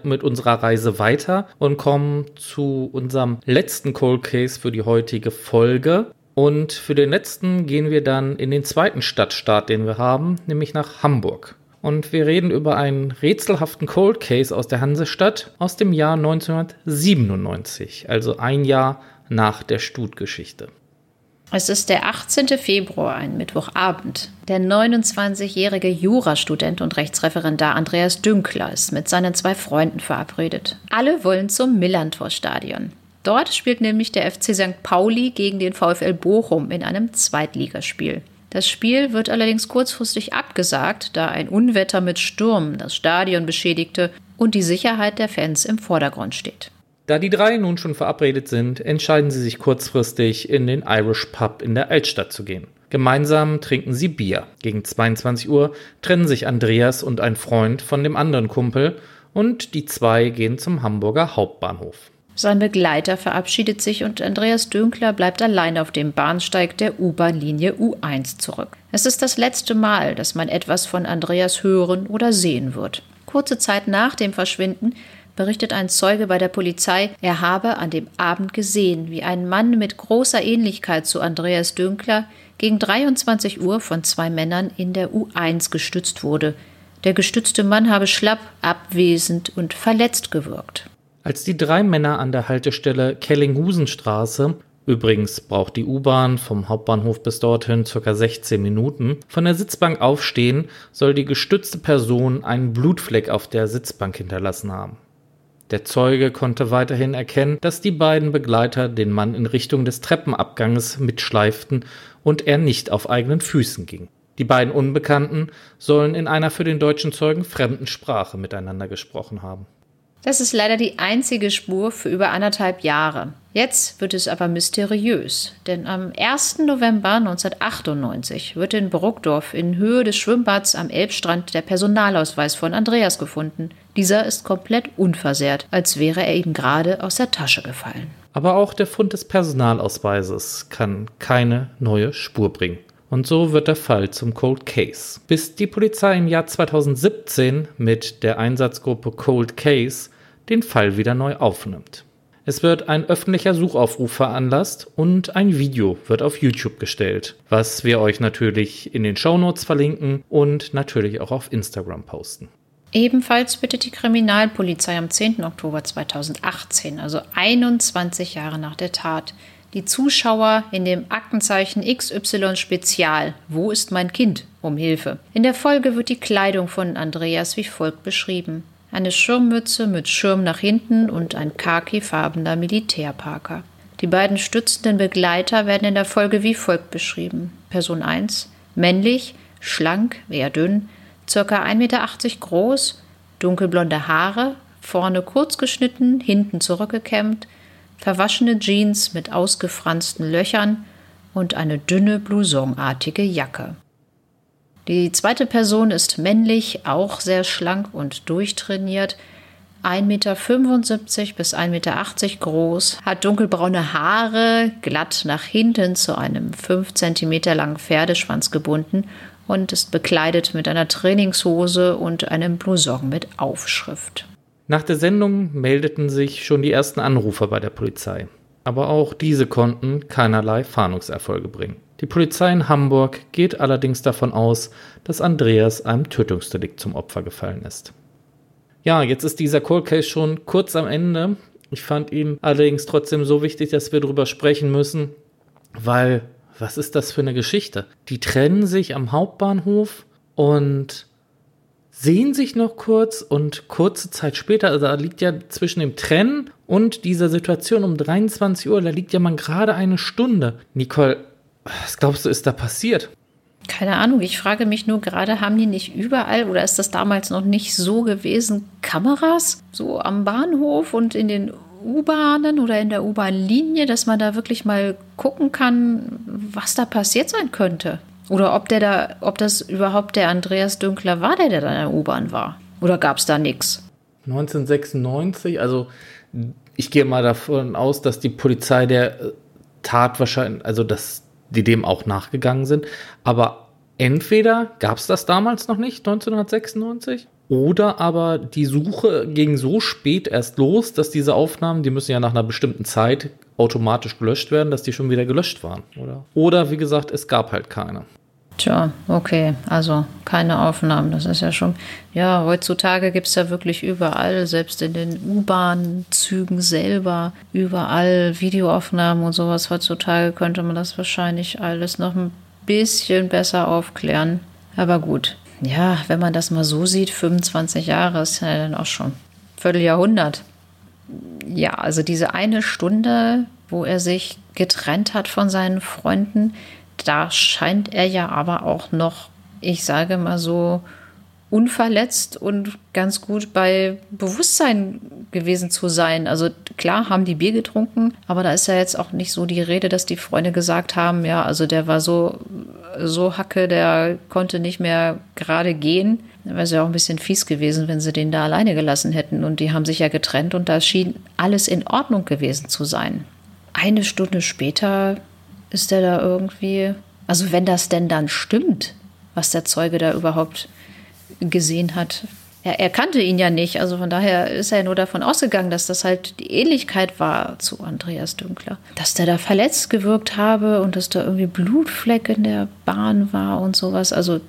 mit unserer Reise weiter und kommen zu unserem letzten Cold Case für die heutige Folge. Und für den letzten gehen wir dann in den zweiten Stadtstaat, den wir haben, nämlich nach Hamburg. Und wir reden über einen rätselhaften Cold Case aus der Hansestadt aus dem Jahr 1997, also ein Jahr nach der Stutgeschichte. Es ist der 18. Februar, ein Mittwochabend. Der 29-jährige Jurastudent und Rechtsreferendar Andreas Dünkler ist mit seinen zwei Freunden verabredet. Alle wollen zum Millantor-Stadion. Dort spielt nämlich der FC St. Pauli gegen den VfL Bochum in einem Zweitligaspiel. Das Spiel wird allerdings kurzfristig abgesagt, da ein Unwetter mit Sturm das Stadion beschädigte und die Sicherheit der Fans im Vordergrund steht. Da die drei nun schon verabredet sind, entscheiden sie sich kurzfristig in den Irish Pub in der Altstadt zu gehen. Gemeinsam trinken sie Bier. Gegen 22 Uhr trennen sich Andreas und ein Freund von dem anderen Kumpel und die zwei gehen zum Hamburger Hauptbahnhof. Sein Begleiter verabschiedet sich und Andreas Dünkler bleibt allein auf dem Bahnsteig der U-Bahn-Linie U1 zurück. Es ist das letzte Mal, dass man etwas von Andreas hören oder sehen wird. Kurze Zeit nach dem Verschwinden berichtet ein Zeuge bei der Polizei, er habe an dem Abend gesehen, wie ein Mann mit großer Ähnlichkeit zu Andreas Dünkler gegen 23 Uhr von zwei Männern in der U1 gestützt wurde. Der gestützte Mann habe schlapp, abwesend und verletzt gewirkt. Als die drei Männer an der Haltestelle Kellinghusenstraße Übrigens braucht die U-Bahn vom Hauptbahnhof bis dorthin ca. 16 Minuten. Von der Sitzbank aufstehen, soll die gestützte Person einen Blutfleck auf der Sitzbank hinterlassen haben. Der Zeuge konnte weiterhin erkennen, dass die beiden Begleiter den Mann in Richtung des Treppenabganges mitschleiften und er nicht auf eigenen Füßen ging. Die beiden Unbekannten sollen in einer für den deutschen Zeugen fremden Sprache miteinander gesprochen haben. Das ist leider die einzige Spur für über anderthalb Jahre. Jetzt wird es aber mysteriös, denn am 1. November 1998 wird in Bruckdorf in Höhe des Schwimmbads am Elbstrand der Personalausweis von Andreas gefunden. Dieser ist komplett unversehrt, als wäre er ihm gerade aus der Tasche gefallen. Aber auch der Fund des Personalausweises kann keine neue Spur bringen. Und so wird der Fall zum Cold Case. Bis die Polizei im Jahr 2017 mit der Einsatzgruppe Cold Case den Fall wieder neu aufnimmt. Es wird ein öffentlicher Suchaufruf veranlasst und ein Video wird auf YouTube gestellt, was wir euch natürlich in den Shownotes verlinken und natürlich auch auf Instagram posten. Ebenfalls bittet die Kriminalpolizei am 10. Oktober 2018, also 21 Jahre nach der Tat, die Zuschauer in dem Aktenzeichen XY Spezial Wo ist mein Kind? um Hilfe. In der Folge wird die Kleidung von Andreas wie folgt beschrieben. Eine Schirmmütze mit Schirm nach hinten und ein khakifarbener Militärparker. Die beiden stützenden Begleiter werden in der Folge wie folgt beschrieben. Person 1 männlich, schlank, eher dünn, ca. 1,80 Meter groß, dunkelblonde Haare, vorne kurz geschnitten, hinten zurückgekämmt, verwaschene Jeans mit ausgefransten Löchern und eine dünne blousonartige Jacke. Die zweite Person ist männlich, auch sehr schlank und durchtrainiert, 1,75 Meter bis 1,80 Meter groß, hat dunkelbraune Haare, glatt nach hinten zu einem 5 cm langen Pferdeschwanz gebunden und ist bekleidet mit einer Trainingshose und einem Blouson mit Aufschrift. Nach der Sendung meldeten sich schon die ersten Anrufer bei der Polizei. Aber auch diese konnten keinerlei Fahndungserfolge bringen. Die Polizei in Hamburg geht allerdings davon aus, dass Andreas einem Tötungsdelikt zum Opfer gefallen ist. Ja, jetzt ist dieser Cold Case schon kurz am Ende. Ich fand ihn allerdings trotzdem so wichtig, dass wir darüber sprechen müssen, weil was ist das für eine Geschichte? Die trennen sich am Hauptbahnhof und sehen sich noch kurz und kurze Zeit später, also da liegt ja zwischen dem Trennen und dieser Situation um 23 Uhr, da liegt ja man gerade eine Stunde. Nicole, was glaubst du, ist da passiert? Keine Ahnung, ich frage mich nur gerade, haben die nicht überall oder ist das damals noch nicht so gewesen, Kameras so am Bahnhof und in den U-Bahnen oder in der U-Bahn-Linie, dass man da wirklich mal gucken kann, was da passiert sein könnte? Oder ob der da, ob das überhaupt der Andreas Dünkler war, der, der da in der U-Bahn war? Oder gab es da nichts? 1996, also ich gehe mal davon aus, dass die Polizei der Tat wahrscheinlich, also dass die dem auch nachgegangen sind. Aber entweder gab es das damals noch nicht, 1996, oder aber die Suche ging so spät erst los, dass diese Aufnahmen, die müssen ja nach einer bestimmten Zeit automatisch gelöscht werden, dass die schon wieder gelöscht waren, oder? Oder wie gesagt, es gab halt keine. Tja, okay, also keine Aufnahmen, das ist ja schon. Ja, heutzutage gibt es ja wirklich überall, selbst in den U-Bahn-Zügen selber, überall Videoaufnahmen und sowas. Heutzutage könnte man das wahrscheinlich alles noch ein bisschen besser aufklären. Aber gut, ja, wenn man das mal so sieht, 25 Jahre ist ja dann auch schon Vierteljahrhundert. Ja, also diese eine Stunde, wo er sich getrennt hat von seinen Freunden, da scheint er ja aber auch noch, ich sage mal so, unverletzt und ganz gut bei Bewusstsein gewesen zu sein. Also klar haben die Bier getrunken, aber da ist ja jetzt auch nicht so die Rede, dass die Freunde gesagt haben, ja, also der war so, so hacke, der konnte nicht mehr gerade gehen. Da wäre es ja auch ein bisschen fies gewesen, wenn sie den da alleine gelassen hätten. Und die haben sich ja getrennt und da schien alles in Ordnung gewesen zu sein. Eine Stunde später ist der da irgendwie, also wenn das denn dann stimmt, was der Zeuge da überhaupt gesehen hat. Er, er kannte ihn ja nicht, also von daher ist er nur davon ausgegangen, dass das halt die Ähnlichkeit war zu Andreas Dünkler. Dass der da verletzt gewirkt habe und dass da irgendwie Blutfleck in der Bahn war und sowas. Also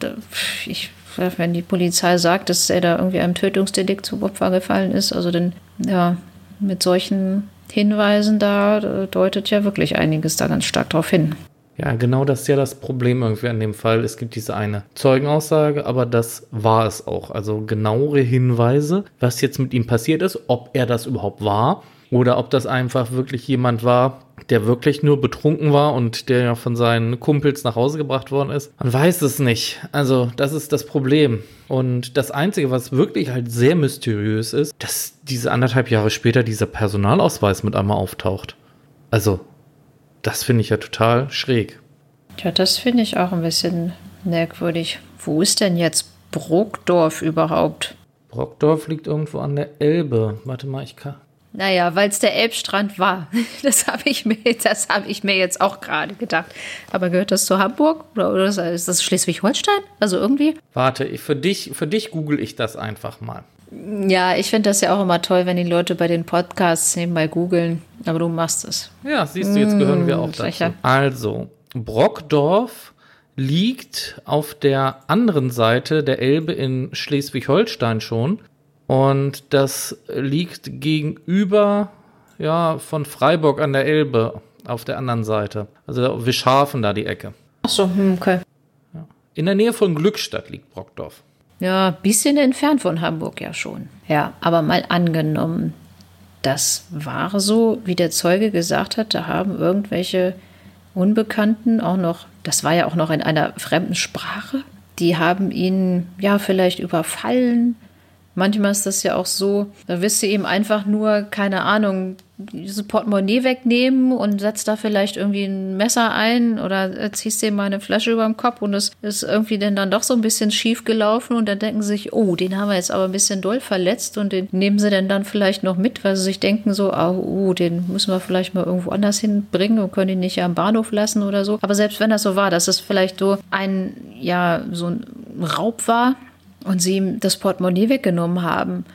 ich, wenn die Polizei sagt, dass er da irgendwie einem Tötungsdelikt zu Opfer gefallen ist, also dann, ja, mit solchen Hinweisen da deutet ja wirklich einiges da ganz stark drauf hin. Ja, genau das ist ja das Problem irgendwie an dem Fall. Es gibt diese eine Zeugenaussage, aber das war es auch. Also genauere Hinweise, was jetzt mit ihm passiert ist, ob er das überhaupt war oder ob das einfach wirklich jemand war, der wirklich nur betrunken war und der ja von seinen Kumpels nach Hause gebracht worden ist. Man weiß es nicht. Also, das ist das Problem. Und das Einzige, was wirklich halt sehr mysteriös ist, dass diese anderthalb Jahre später dieser Personalausweis mit einmal auftaucht. Also, das finde ich ja total schräg. Ja, das finde ich auch ein bisschen merkwürdig. Wo ist denn jetzt Brockdorf überhaupt? Brockdorf liegt irgendwo an der Elbe. Warte mal, ich kann. Naja, weil es der Elbstrand war. Das habe ich, mir, hab ich mir jetzt auch gerade gedacht. Aber gehört das zu Hamburg oder, oder ist das Schleswig-Holstein? Also irgendwie? Warte, für, dich, für dich google ich das einfach mal. Ja, ich finde das ja auch immer toll, wenn die Leute bei den Podcasts nebenbei googeln. Aber du machst es. Ja, siehst du, jetzt gehören wir auch mmh, dazu. Also, Brockdorf liegt auf der anderen Seite der Elbe in Schleswig-Holstein schon. Und das liegt gegenüber ja, von Freiburg an der Elbe auf der anderen Seite. Also Wischhafen da die Ecke. Ach so, hm, okay. In der Nähe von Glückstadt liegt Brockdorf. Ja, ein bisschen entfernt von Hamburg ja schon. Ja, aber mal angenommen, das war so, wie der Zeuge gesagt hat, da haben irgendwelche Unbekannten auch noch, das war ja auch noch in einer fremden Sprache, die haben ihn ja vielleicht überfallen. Manchmal ist das ja auch so, da wirst du ihm einfach nur, keine Ahnung, dieses Portemonnaie wegnehmen und setzt da vielleicht irgendwie ein Messer ein oder ziehst dir mal eine Flasche über den Kopf und es ist irgendwie dann, dann doch so ein bisschen schief gelaufen und dann denken sie sich, oh, den haben wir jetzt aber ein bisschen doll verletzt und den nehmen sie denn dann vielleicht noch mit, weil sie sich denken so, oh, den müssen wir vielleicht mal irgendwo anders hinbringen und können ihn nicht am Bahnhof lassen oder so. Aber selbst wenn das so war, dass es vielleicht so ein, ja, so ein Raub war und sie ihm das Portemonnaie weggenommen haben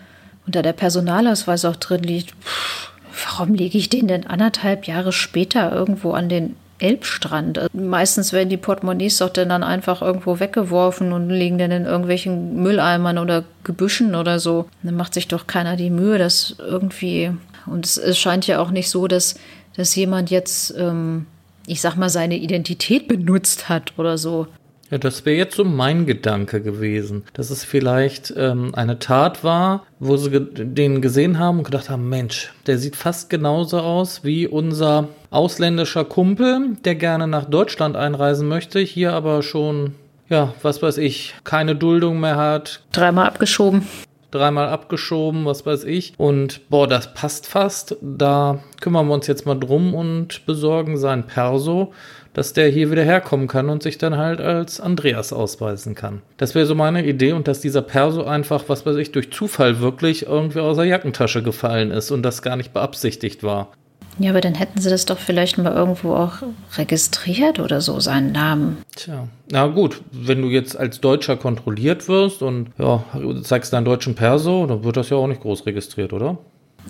und da der Personalausweis auch drin liegt, pff, warum lege ich den denn anderthalb Jahre später irgendwo an den Elbstrand? Meistens werden die Portemonnaies doch dann einfach irgendwo weggeworfen und liegen dann in irgendwelchen Mülleimern oder Gebüschen oder so. Dann macht sich doch keiner die Mühe, das irgendwie. Und es, es scheint ja auch nicht so, dass, dass jemand jetzt, ähm, ich sag mal, seine Identität benutzt hat oder so. Ja, das wäre jetzt so mein Gedanke gewesen, dass es vielleicht ähm, eine Tat war, wo sie ge den gesehen haben und gedacht haben, Mensch, der sieht fast genauso aus wie unser ausländischer Kumpel, der gerne nach Deutschland einreisen möchte, hier aber schon, ja, was weiß ich, keine Duldung mehr hat. Dreimal abgeschoben. Dreimal abgeschoben, was weiß ich. Und boah, das passt fast. Da kümmern wir uns jetzt mal drum und besorgen sein Perso dass der hier wieder herkommen kann und sich dann halt als Andreas ausweisen kann. Das wäre so meine Idee und dass dieser Perso einfach, was weiß ich, durch Zufall wirklich irgendwie aus der Jackentasche gefallen ist und das gar nicht beabsichtigt war. Ja, aber dann hätten sie das doch vielleicht mal irgendwo auch registriert oder so, seinen Namen. Tja, na gut, wenn du jetzt als Deutscher kontrolliert wirst und ja, zeigst deinen deutschen Perso, dann wird das ja auch nicht groß registriert, oder?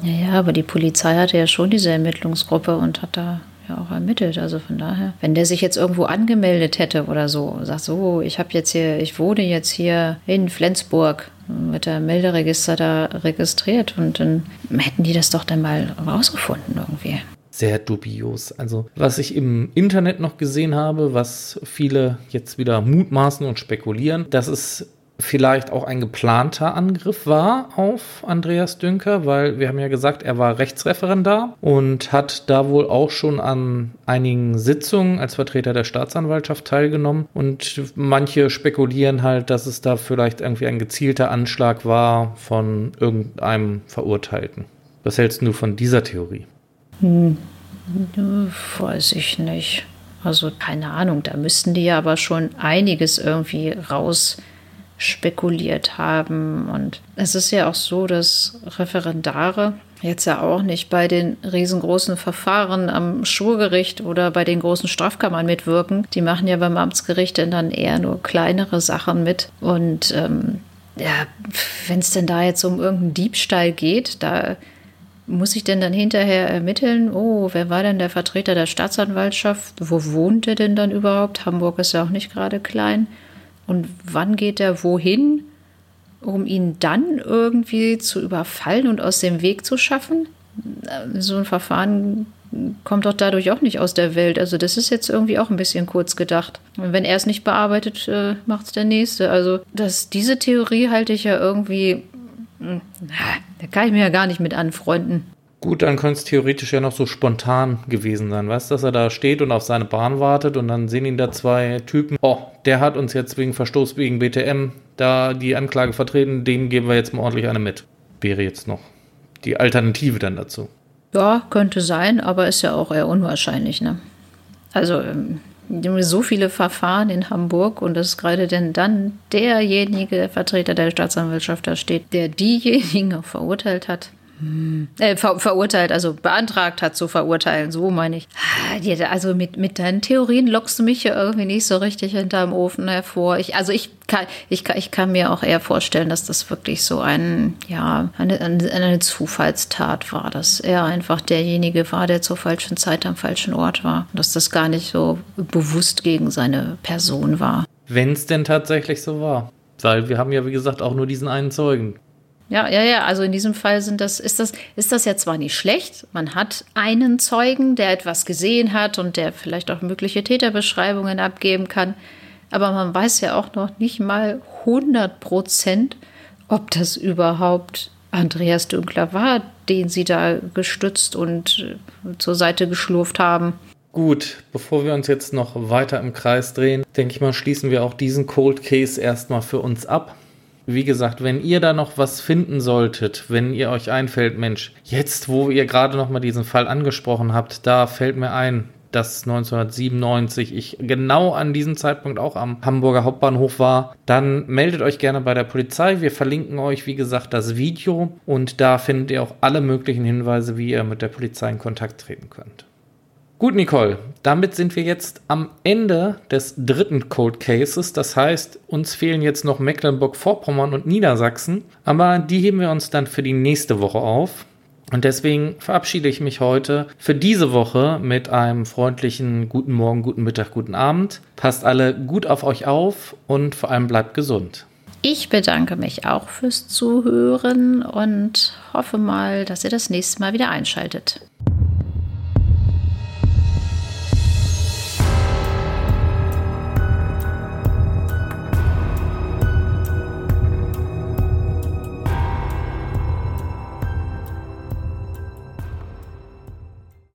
Ja, ja, aber die Polizei hatte ja schon diese Ermittlungsgruppe und hat da ja auch ermittelt. Also von daher, wenn der sich jetzt irgendwo angemeldet hätte oder so, sagt so, ich habe jetzt hier, ich wohne jetzt hier in Flensburg, wird der Melderegister da registriert und dann hätten die das doch dann mal rausgefunden irgendwie sehr dubios. Also was ich im Internet noch gesehen habe, was viele jetzt wieder mutmaßen und spekulieren, dass es vielleicht auch ein geplanter Angriff war auf Andreas Dünker, weil wir haben ja gesagt, er war Rechtsreferendar und hat da wohl auch schon an einigen Sitzungen als Vertreter der Staatsanwaltschaft teilgenommen und manche spekulieren halt, dass es da vielleicht irgendwie ein gezielter Anschlag war von irgendeinem Verurteilten. Was hältst du von dieser Theorie? Hm, weiß ich nicht. Also keine Ahnung, da müssten die ja aber schon einiges irgendwie raus spekuliert haben. Und es ist ja auch so, dass Referendare jetzt ja auch nicht bei den riesengroßen Verfahren am Schwurgericht oder bei den großen Strafkammern mitwirken. Die machen ja beim Amtsgericht dann eher nur kleinere Sachen mit. Und ähm, ja, wenn es denn da jetzt um irgendeinen Diebstahl geht, da muss ich denn dann hinterher ermitteln, oh, wer war denn der Vertreter der Staatsanwaltschaft? Wo wohnt er denn dann überhaupt? Hamburg ist ja auch nicht gerade klein. Und wann geht er wohin, um ihn dann irgendwie zu überfallen und aus dem Weg zu schaffen? So ein Verfahren kommt doch dadurch auch nicht aus der Welt. Also das ist jetzt irgendwie auch ein bisschen kurz gedacht. Und wenn er es nicht bearbeitet, äh, macht es der Nächste. Also das, diese Theorie halte ich ja irgendwie, hm, da kann ich mir ja gar nicht mit anfreunden. Gut, dann könnte es theoretisch ja noch so spontan gewesen sein, weißt du, dass er da steht und auf seine Bahn wartet und dann sehen ihn da zwei Typen. Oh, der hat uns jetzt wegen Verstoß gegen BTM da die Anklage vertreten, dem geben wir jetzt mal ordentlich eine mit. Wäre jetzt noch die Alternative dann dazu. Ja, könnte sein, aber ist ja auch eher unwahrscheinlich, ne? Also, ähm, so viele Verfahren in Hamburg und das ist gerade denn dann derjenige Vertreter der Staatsanwaltschaft da steht, der diejenigen auch verurteilt hat. Äh, ver verurteilt, also beantragt hat zu verurteilen, so meine ich. Ah, also mit, mit deinen Theorien lockst du mich ja irgendwie nicht so richtig hinterm Ofen hervor. Ich, also ich kann, ich, ich kann mir auch eher vorstellen, dass das wirklich so ein, ja, eine, eine Zufallstat war, dass er einfach derjenige war, der zur falschen Zeit am falschen Ort war. Dass das gar nicht so bewusst gegen seine Person war. Wenn es denn tatsächlich so war. Weil wir haben ja, wie gesagt, auch nur diesen einen Zeugen. Ja, ja, ja. Also in diesem Fall sind das, ist das, ist das ja zwar nicht schlecht. Man hat einen Zeugen, der etwas gesehen hat und der vielleicht auch mögliche Täterbeschreibungen abgeben kann. Aber man weiß ja auch noch nicht mal 100 Prozent, ob das überhaupt Andreas Dünkler war, den sie da gestützt und äh, zur Seite geschlurft haben. Gut, bevor wir uns jetzt noch weiter im Kreis drehen, denke ich mal, schließen wir auch diesen Cold Case erstmal für uns ab wie gesagt, wenn ihr da noch was finden solltet, wenn ihr euch einfällt, Mensch, jetzt, wo ihr gerade noch mal diesen Fall angesprochen habt, da fällt mir ein, dass 1997 ich genau an diesem Zeitpunkt auch am Hamburger Hauptbahnhof war, dann meldet euch gerne bei der Polizei. Wir verlinken euch, wie gesagt, das Video und da findet ihr auch alle möglichen Hinweise, wie ihr mit der Polizei in Kontakt treten könnt. Gut, Nicole, damit sind wir jetzt am Ende des dritten Cold Cases. Das heißt, uns fehlen jetzt noch Mecklenburg-Vorpommern und Niedersachsen, aber die heben wir uns dann für die nächste Woche auf. Und deswegen verabschiede ich mich heute für diese Woche mit einem freundlichen guten Morgen, guten Mittag, guten Abend. Passt alle gut auf euch auf und vor allem bleibt gesund. Ich bedanke mich auch fürs Zuhören und hoffe mal, dass ihr das nächste Mal wieder einschaltet.